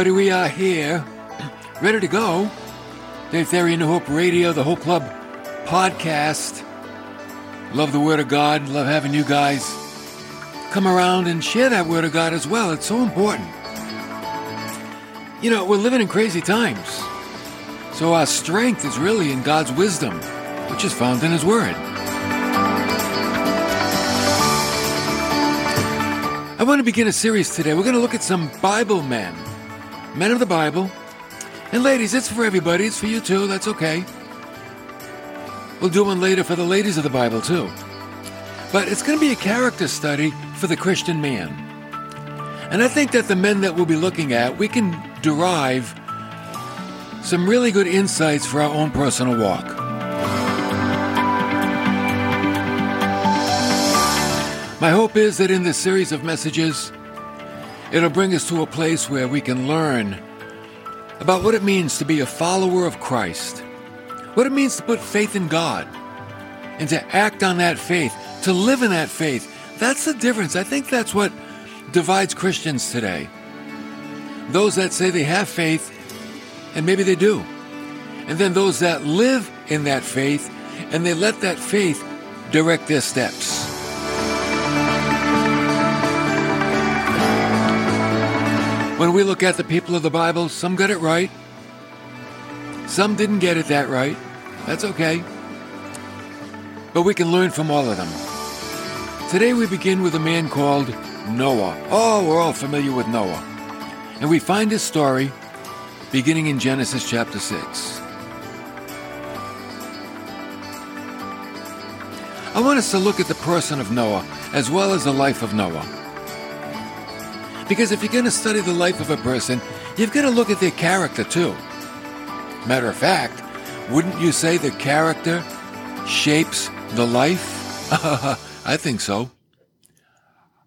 everybody. We are here, ready to go. Dave Theory, New Hope Radio, the Hope Club podcast. Love the Word of God. Love having you guys come around and share that Word of God as well. It's so important. You know, we're living in crazy times. So our strength is really in God's wisdom, which is found in His Word. I want to begin a series today. We're going to look at some Bible men, men of the Bible. And ladies, it's for everybody. It's for you too. That's okay. We'll do one later for the ladies of the Bible too. But it's going to be a character study for the Christian man. And I think that the men that we'll be looking at, we can derive some really good insights for our own personal walk. My hope is that in this series of messages, it'll bring us to a place where we can learn about what it means to be a follower of Christ, what it means to put faith in God, and to act on that faith, to live in that faith. That's the difference. I think that's what divides Christians today. Those that say they have faith, and maybe they do, and then those that live in that faith, and they let that faith direct their steps. When we look at the people of the Bible, some got it right. Some didn't get it that right. That's okay. But we can learn from all of them. Today we begin with a man called Noah. Oh, we're all familiar with Noah. And we find his story beginning in Genesis chapter 6. I want us to look at the person of Noah as well as the life of Noah. Because if you're going to study the life of a person, you've got to look at their character too. Matter of fact, wouldn't you say the character shapes the life? I think so.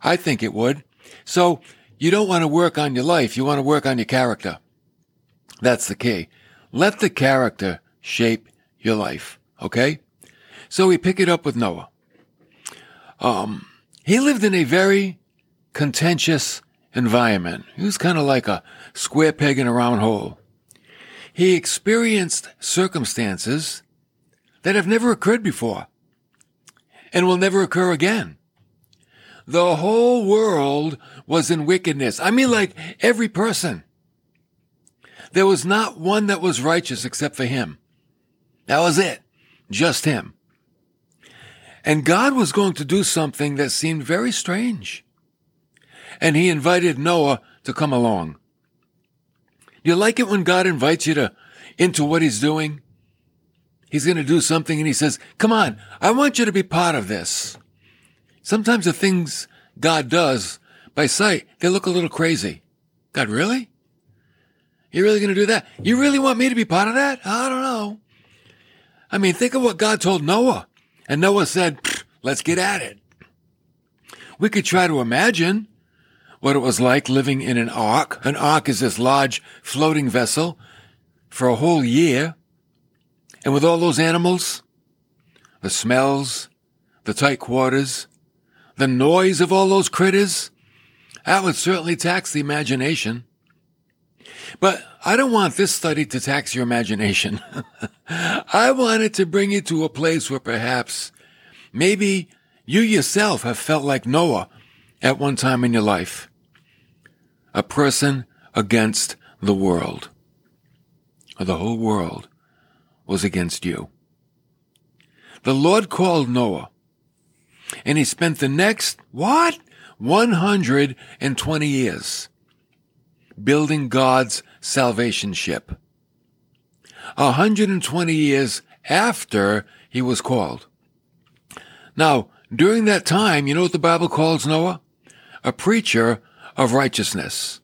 I think it would. So you don't want to work on your life, you want to work on your character. That's the key. Let the character shape your life, okay? So we pick it up with Noah. Um, he lived in a very contentious environment. He was kind of like a square peg in a round hole. He experienced circumstances that have never occurred before and will never occur again. The whole world was in wickedness. I mean, like every person. There was not one that was righteous except for him. That was it. Just him. And God was going to do something that seemed very strange and he invited Noah to come along. Do you like it when God invites you to into what he's doing? He's going to do something and he says, come on, I want you to be part of this. Sometimes the things God does by sight, they look a little crazy. God, really? You're really going to do that? You really want me to be part of that? I don't know. I mean, think of what God told Noah. And Noah said, let's get at it. We could try to imagine what it was like living in an ark. An ark is this large floating vessel for a whole year. And with all those animals, the smells, the tight quarters, the noise of all those critters, that would certainly tax the imagination. But I don't want this study to tax your imagination. I want it to bring you to a place where perhaps maybe you yourself have felt like Noah at one time in your life a person against the world. The whole world was against you. The Lord called Noah, and he spent the next, what? 120 years building God's salvation ship. 120 years after he was called. Now, during that time, you know what the Bible calls Noah? A preacher of righteousness.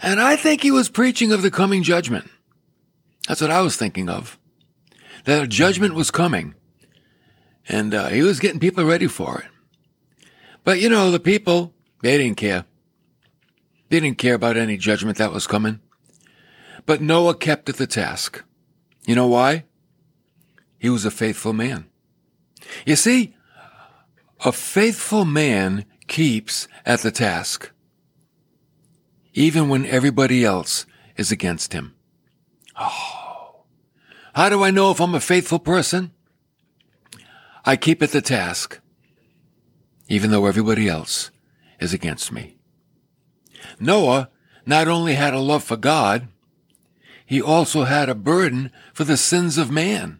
And I think he was preaching of the coming judgment. That's what I was thinking of. That a judgment was coming. And uh, he was getting people ready for it. But you know, the people, they didn't care. They didn't care about any judgment that was coming. But Noah kept at the task. You know why? He was a faithful man. You see, a faithful man keeps at the task even when everybody else is against him. Oh. How do I know if I'm a faithful person? I keep at the task, even though everybody else is against me. Noah not only had a love for God, he also had a burden for the sins of man.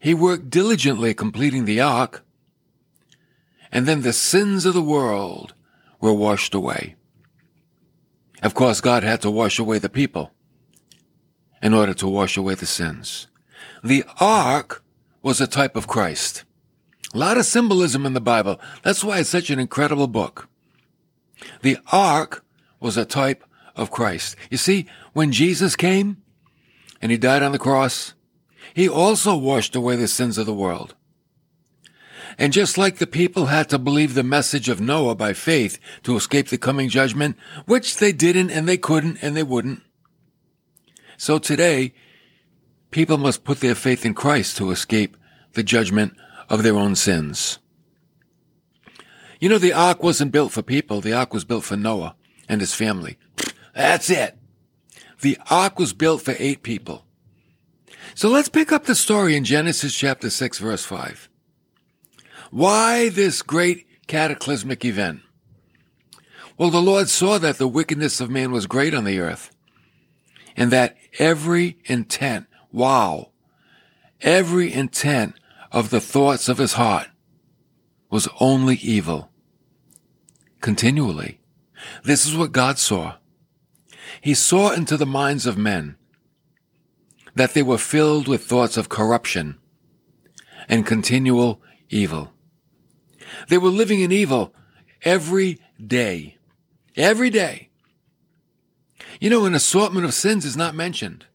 He worked diligently completing the ark, and then the sins of the world were washed away. Of course, God had to wash away the people in order to wash away the sins. The ark was a type of Christ. A lot of symbolism in the Bible. That's why it's such an incredible book. The ark was a type of Christ. You see, when Jesus came and he died on the cross, he also washed away the sins of the world. And just like the people had to believe the message of Noah by faith to escape the coming judgment, which they didn't and they couldn't and they wouldn't. So today, people must put their faith in Christ to escape the judgment of their own sins. You know, the ark wasn't built for people. The ark was built for Noah and his family. That's it. The ark was built for eight people. So let's pick up the story in Genesis chapter 6 verse 5. Why this great cataclysmic event? Well, the Lord saw that the wickedness of man was great on the earth and that every intent, wow, every intent of the thoughts of his heart was only evil continually. This is what God saw. He saw into the minds of men that they were filled with thoughts of corruption and continual evil. They were living in evil every day. Every day. You know, an assortment of sins is not mentioned.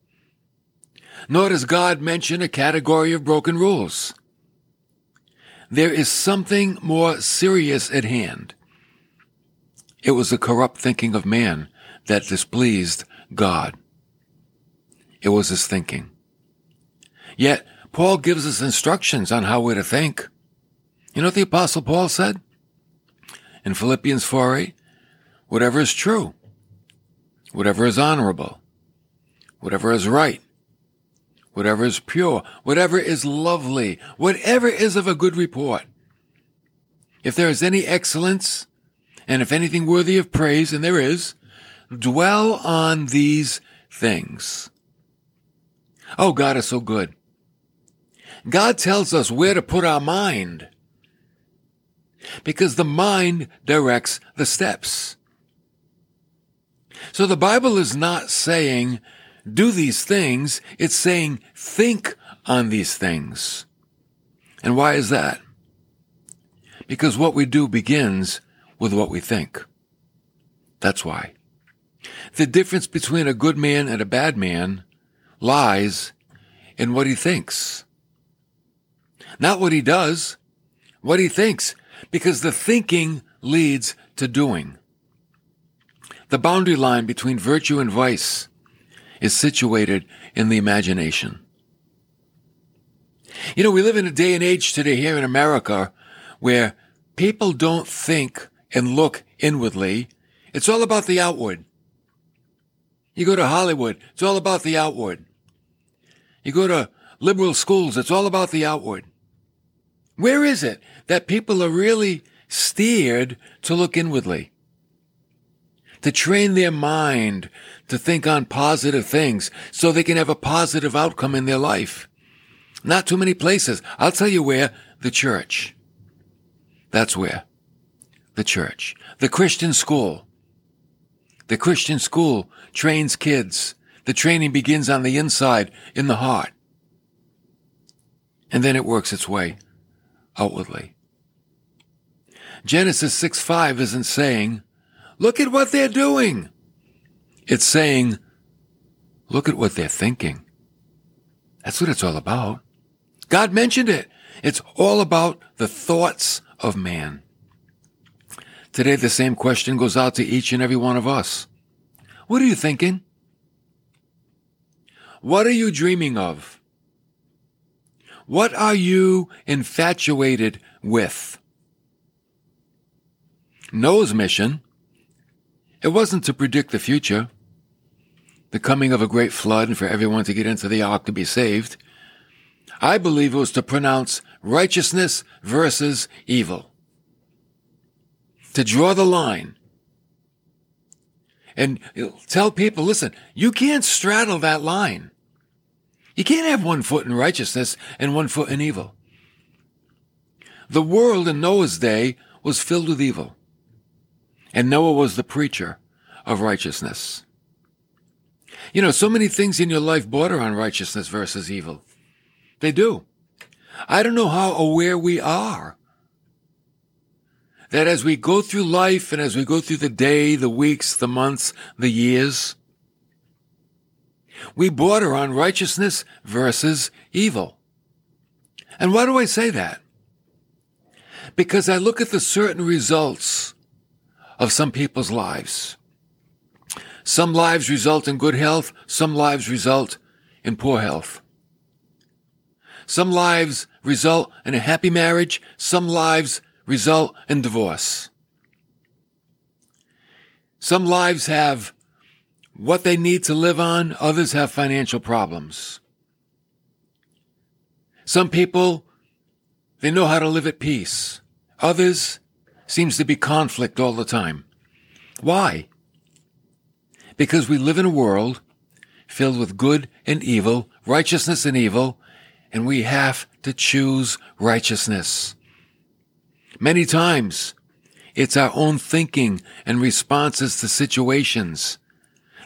Nor does God mention a category of broken rules. There is something more serious at hand. It was the corrupt thinking of man that displeased God. It was his thinking. Yet, Paul gives us instructions on how we're to think. You know what the apostle Paul said? In Philippians 4 8, whatever is true, whatever is honorable, whatever is right, whatever is pure, whatever is lovely, whatever is of a good report. If there is any excellence, and if anything worthy of praise, and there is, dwell on these things. Oh, God is so good. God tells us where to put our mind because the mind directs the steps. So the Bible is not saying do these things. It's saying think on these things. And why is that? Because what we do begins with what we think. That's why. The difference between a good man and a bad man lies in what he thinks. Not what he does, what he thinks because the thinking leads to doing. The boundary line between virtue and vice is situated in the imagination. You know, we live in a day and age today here in America where people don't think and look inwardly. It's all about the outward. You go to Hollywood, it's all about the outward. You go to liberal schools, it's all about the outward. Where is it that people are really steered to look inwardly? To train their mind to think on positive things so they can have a positive outcome in their life. Not too many places. I'll tell you where. The church. That's where. The church. The Christian school. The Christian school trains kids. The training begins on the inside, in the heart. And then it works its way outwardly. Genesis 6 5 isn't saying, look at what they're doing. It's saying, look at what they're thinking. That's what it's all about. God mentioned it. It's all about the thoughts of man. Today, the same question goes out to each and every one of us. What are you thinking? What are you dreaming of? What are you infatuated with? Noah's mission It wasn't to predict the future, the coming of a great flood and for everyone to get into the ark to be saved. I believe it was to pronounce righteousness versus evil. To draw the line. And tell people, listen, you can't straddle that line. You can't have one foot in righteousness and one foot in evil. The world in Noah's day was filled with evil. And Noah was the preacher of righteousness. You know, so many things in your life border on righteousness versus evil. They do. I don't know how aware we are that as we go through life and as we go through the day, the weeks, the months, the years, we border on righteousness versus evil. And why do I say that? Because I look at the certain results of some people's lives. Some lives result in good health, some lives result in poor health. Some lives result in a happy marriage, some lives result in divorce. Some lives have what they need to live on, others have financial problems. Some people, they know how to live at peace. Others seems to be conflict all the time. Why? Because we live in a world filled with good and evil, righteousness and evil, and we have to choose righteousness. Many times, it's our own thinking and responses to situations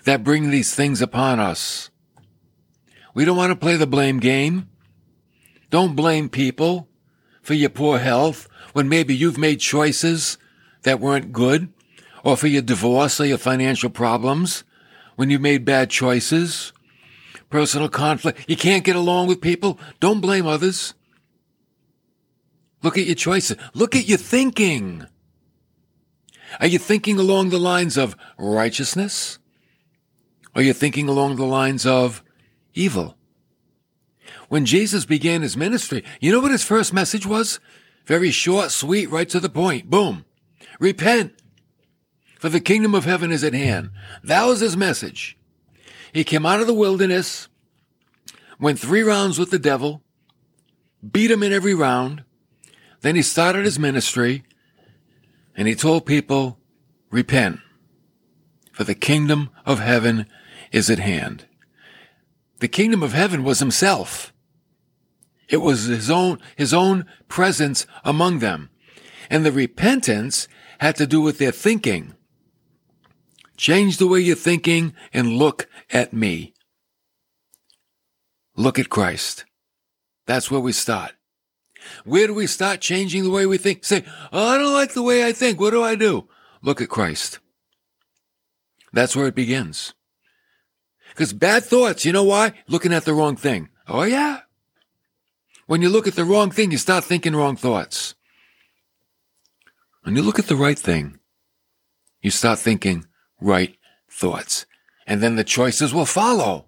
that bring these things upon us. We don't want to play the blame game. Don't blame people for your poor health when maybe you've made choices that weren't good, or for your divorce or your financial problems when you made bad choices, personal conflict. You can't get along with people. Don't blame others. Look at your choices. Look at your thinking. Are you thinking along the lines of righteousness? Are you thinking along the lines of evil? When Jesus began his ministry, you know what his first message was? Very short, sweet, right to the point. Boom. Repent, for the kingdom of heaven is at hand. That was his message. He came out of the wilderness, went three rounds with the devil, beat him in every round. Then he started his ministry and he told people, repent, for the kingdom of heaven is at hand. The kingdom of heaven was himself. It was his own, his own presence among them. And the repentance had to do with their thinking. Change the way you're thinking and look at me. Look at Christ. That's where we start. Where do we start changing the way we think? Say, oh, I don't like the way I think. What do I do? Look at Christ. That's where it begins. Because bad thoughts, you know why? Looking at the wrong thing. Oh yeah. When you look at the wrong thing, you start thinking wrong thoughts. When you look at the right thing, you start thinking right thoughts. And then the choices will follow.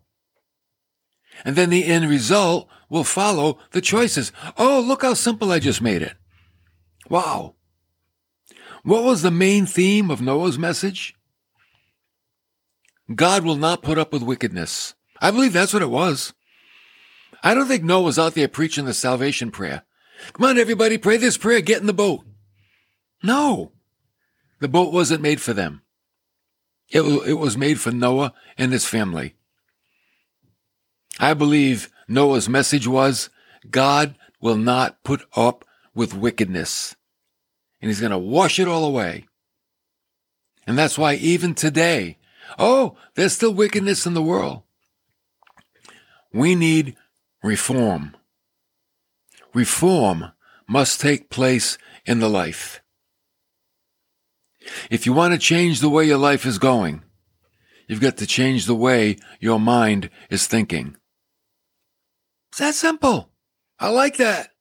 And then the end result will follow the choices. Oh, look how simple I just made it. Wow. What was the main theme of Noah's message? God will not put up with wickedness. I believe that's what it was. I don't think Noah was out there preaching the salvation prayer. Come on, everybody, pray this prayer, get in the boat. No. The boat wasn't made for them. It, it was made for Noah and his family. I believe Noah's message was God will not put up with wickedness. And he's going to wash it all away. And that's why even today, oh, there's still wickedness in the world. We need reform. Reform must take place in the life. If you want to change the way your life is going, you've got to change the way your mind is thinking. It's that simple. I like that.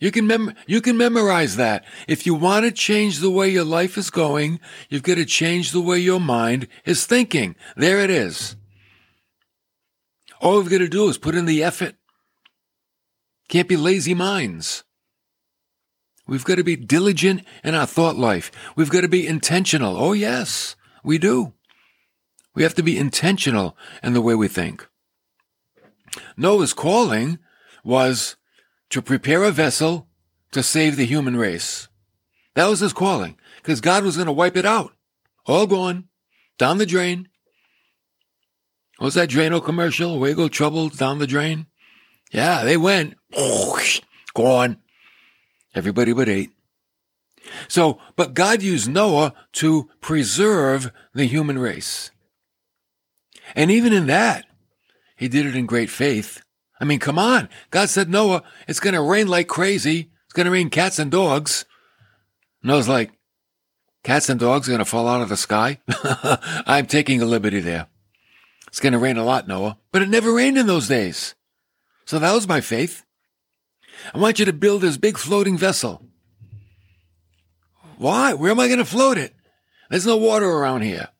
You can mem- you can memorize that. If you want to change the way your life is going, you've got to change the way your mind is thinking. There it is. All we've got to do is put in the effort. Can't be lazy minds. We've got to be diligent in our thought life. We've got to be intentional. Oh, yes, we do. We have to be intentional in the way we think. Noah's calling was to prepare a vessel to save the human race. That was his calling, because God was going to wipe it out. All gone, down the drain. What was that Drano commercial? Wiggle trouble down the drain? Yeah, they went. Oh, gone. Everybody but eight. So, but God used Noah to preserve the human race. And even in that, he did it in great faith. I mean, come on. God said, Noah, it's going to rain like crazy. It's going to rain cats and dogs. Noah's like, cats and dogs are going to fall out of the sky? I'm taking a liberty there. It's going to rain a lot, Noah. But it never rained in those days. So that was my faith. I want you to build this big floating vessel. Why? Where am I going to float it? There's no water around here.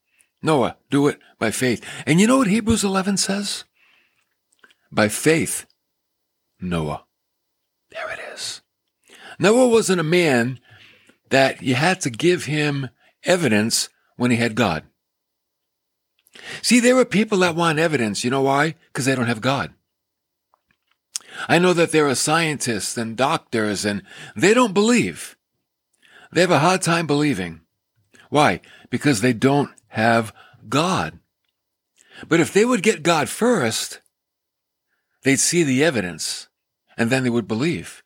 Noah, do it by faith. And you know what Hebrews 11 says? By faith, Noah. There it is. Noah wasn't a man that you had to give him evidence when he had God. See, there are people that want evidence. You know why? Because they don't have God. I know that there are scientists and doctors and they don't believe. They have a hard time believing. Why? Because they don't have God. But if they would get God first, they'd see the evidence and then they would believe.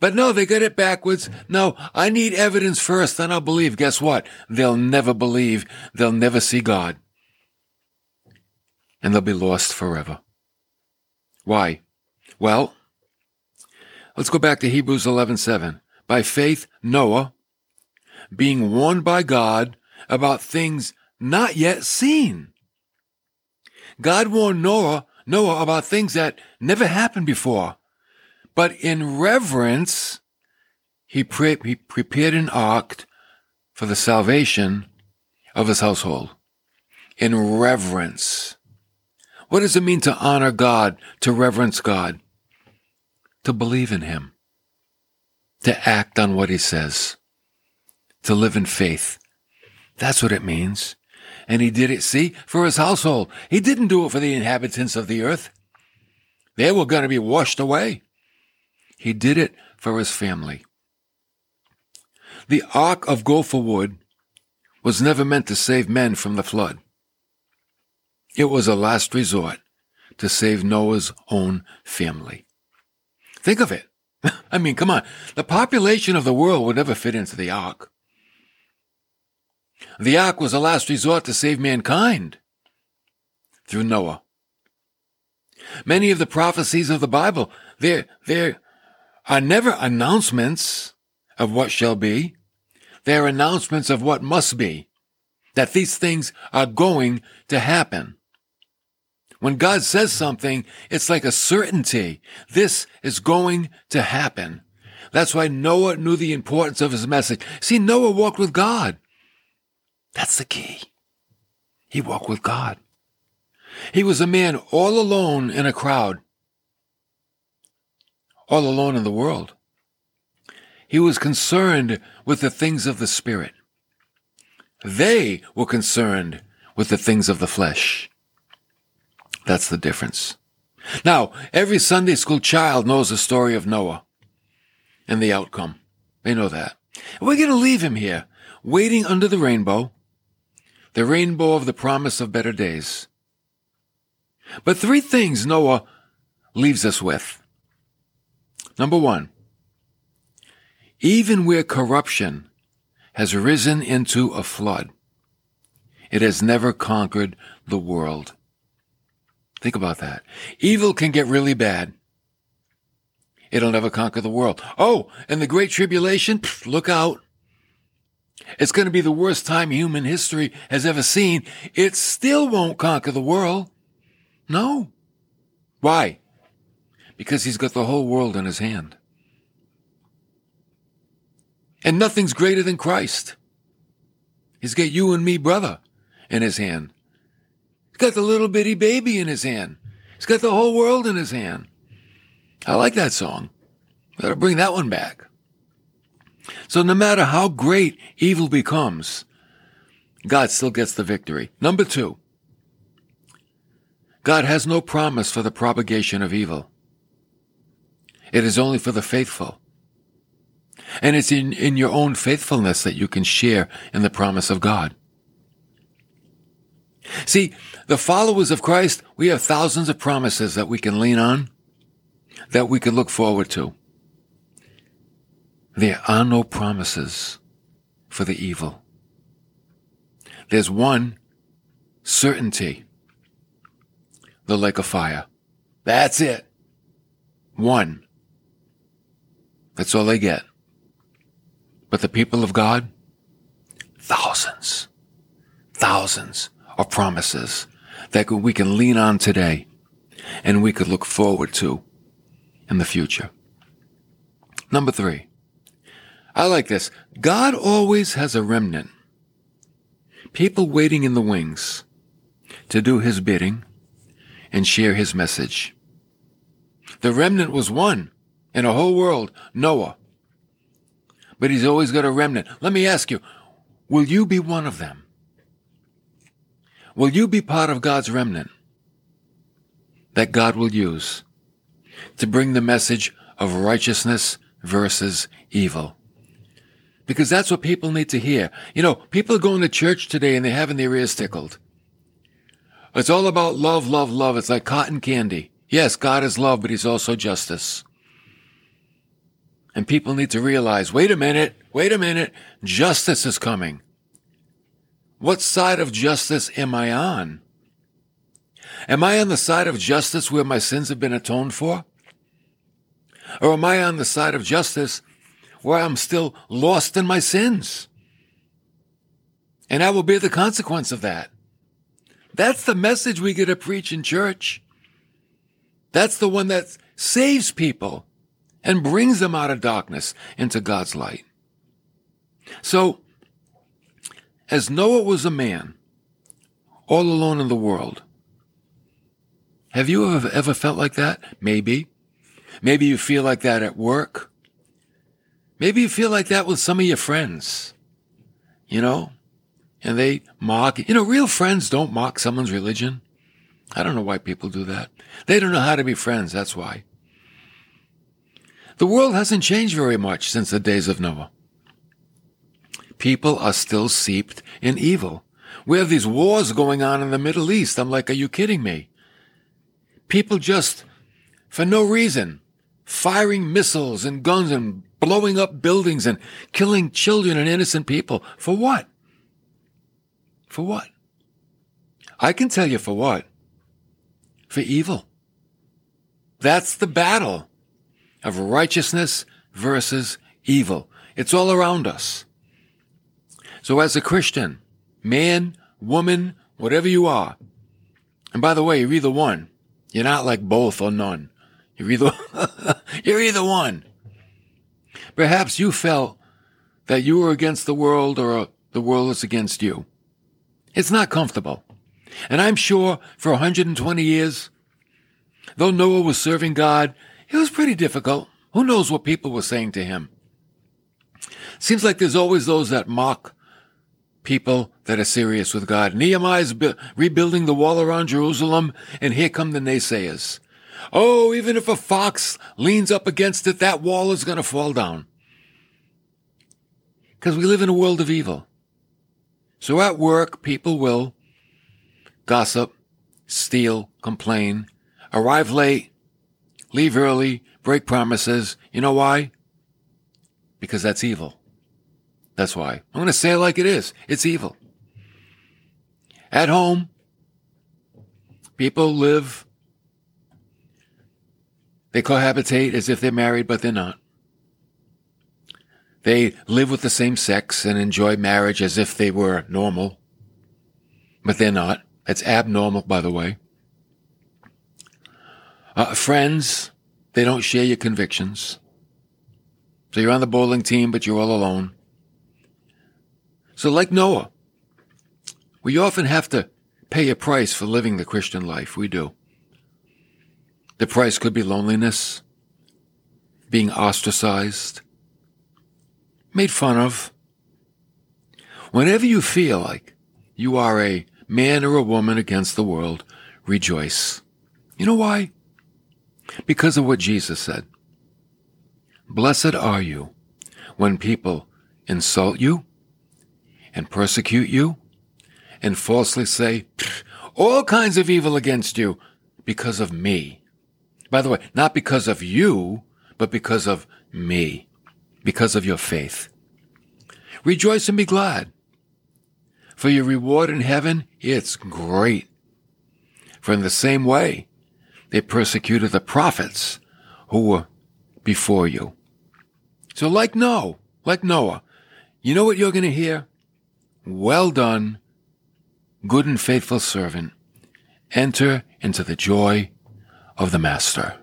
But no, they get it backwards. No, I need evidence first, then I'll believe. Guess what? They'll never believe. They'll never see God. And they'll be lost forever. Why? Well, let's go back to Hebrews 11:7. By faith, Noah, being warned by God about things not yet seen. God warned Noah, Noah about things that never happened before. But in reverence, he, pre- he prepared an ark for the salvation of his household. In reverence. What does it mean to honor God, to reverence God? To believe in Him, to act on what He says, to live in faith. That's what it means. And he did it, see, for his household. He didn't do it for the inhabitants of the earth. They were going to be washed away. He did it for his family. The ark of gopher wood was never meant to save men from the flood. It was a last resort to save Noah's own family. Think of it. I mean, come on. The population of the world would never fit into the ark. The ark was a last resort to save mankind through Noah. Many of the prophecies of the Bible, there, there are never announcements of what shall be. They are announcements of what must be. That these things are going to happen. When God says something, it's like a certainty. This is going to happen. That's why Noah knew the importance of his message. See, Noah walked with God. That's the key. He walked with God. He was a man all alone in a crowd, all alone in the world. He was concerned with the things of the Spirit. They were concerned with the things of the flesh. That's the difference. Now, every Sunday school child knows the story of Noah and the outcome. They know that. We're going to leave him here, waiting under the rainbow, the rainbow of the promise of better days. But three things Noah leaves us with. Number one, even where corruption has risen into a flood, it has never conquered the world. Think about that. Evil can get really bad. It'll never conquer the world. Oh, and the Great Tribulation, pff, look out. It's going to be the worst time human history has ever seen. It still won't conquer the world. No. Why? Because he's got the whole world in his hand. And nothing's greater than Christ. He's got you and me, brother, in his hand. Got the little bitty baby in his hand. He's got the whole world in his hand. I like that song. Gotta bring that one back. So no matter how great evil becomes, God still gets the victory. Number two, God has no promise for the propagation of evil. It is only for the faithful. And it's in, in your own faithfulness that you can share in the promise of God. See, the followers of Christ, we have thousands of promises that we can lean on, that we can look forward to. There are no promises for the evil. There's one certainty. The lake of fire. That's it. One. That's all they get. But the people of God, thousands, thousands of promises that we can lean on today and we could look forward to in the future. Number three, I like this. God always has a remnant. People waiting in the wings to do his bidding and share his message. The remnant was one in a whole world, Noah. But he's always got a remnant. Let me ask you, will you be one of them? Will you be part of God's remnant that God will use to bring the message of righteousness versus evil? Because that's what people need to hear. You know, people are going to church today and they're having their ears tickled. It's all about love, love, love. It's like cotton candy. Yes, God is love, but he's also justice. And people need to realize, wait a minute, wait a minute, justice is coming. What side of justice am I on? Am I on the side of justice where my sins have been atoned for? Or am I on the side of justice where I'm still lost in my sins? And I will bear the consequence of that. That's the message we get to preach in church. That's the one that saves people and brings them out of darkness into God's light. So, as Noah was a man, all alone in the world, have you ever, felt like that? Maybe. Maybe you feel like that at work. Maybe you feel like that with some of your friends, you know, and they mock. You know, real friends don't mock someone's religion. I don't know why people do that. They don't know how to be friends. That's why. The world hasn't changed very much since the days of Noah. People are still seeped in evil. We have these wars going on in the Middle East. I'm like, are you kidding me? People just, for no reason, firing missiles and guns and blowing up buildings and killing children and innocent people. For what? For what? I can tell you for what. For evil. That's the battle of righteousness versus evil. It's all around us. So as a Christian, man, woman, whatever you are, and by the way, you're either one. You're not like both or none. You're either, you're either one. Perhaps you felt that you were against the world or the world is against you. It's not comfortable. And I'm sure for 120 years, though Noah was serving God it was pretty difficult. Who knows what people were saying to him? Seems like there's always those that mock people that are serious with God. Nehemiah's bu- rebuilding the wall around Jerusalem, and here come the naysayers. Oh, even if a fox leans up against it, that wall is going to fall down. Because we live in a world of evil. So at work, people will gossip, steal, complain, arrive late, leave early, break promises. You know why? Because that's evil. That's why. I'm going to say it like it is. It's evil. At home, people live, they cohabitate as if they're married, but they're not. They live with the same sex and enjoy marriage as if they were normal, but they're not. That's abnormal, by the way. Uh, friends, they don't share your convictions. So you're on the bowling team, but you're all alone. So like Noah, we often have to pay a price for living the Christian life. We do. The price could be loneliness, being ostracized, made fun of. Whenever you feel like you are a man or a woman against the world, rejoice. You know why? Because of what Jesus said. Blessed are you when people insult you and persecute you and falsely say all kinds of evil against you because of me. By the way, not because of you, but because of me, because of your faith. Rejoice and be glad. For your reward in heaven, it's great. For in the same way, they persecuted the prophets who were before you. So like Noah, like Noah, you know what you're going to hear? Well done, good and faithful servant. Enter into the joy of the master.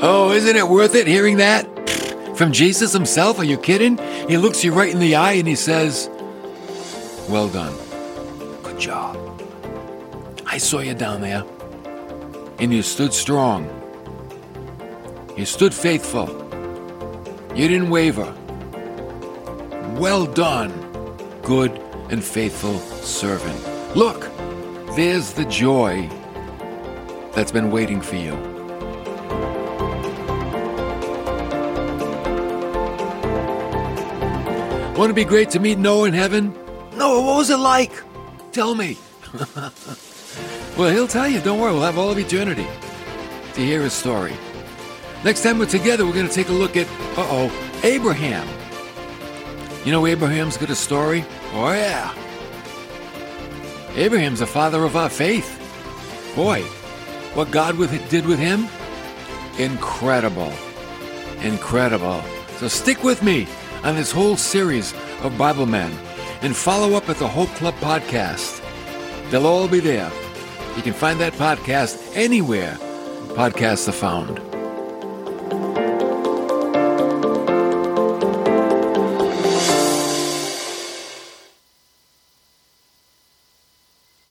Oh, isn't it worth it hearing that? From Jesus himself? Are you kidding? He looks you right in the eye and he says, Well done. Good job. I saw you down there. And you stood strong. You stood faithful. You didn't waver. Well done, good and faithful servant. Look, there's the joy that's been waiting for you. Want to be great to meet Noah in heaven? Noah, what was it like? Tell me. well, he'll tell you. Don't worry, we'll have all of eternity to hear his story. Next time we're together, we're going to take a look at, uh oh, Abraham. You know Abraham's got a story? Oh, yeah. Abraham's the father of our faith. Boy, what God did with him? Incredible. Incredible. So stick with me on this whole series of Bible Men and follow up at the Hope Club podcast. They'll all be there. You can find that podcast anywhere podcasts are found.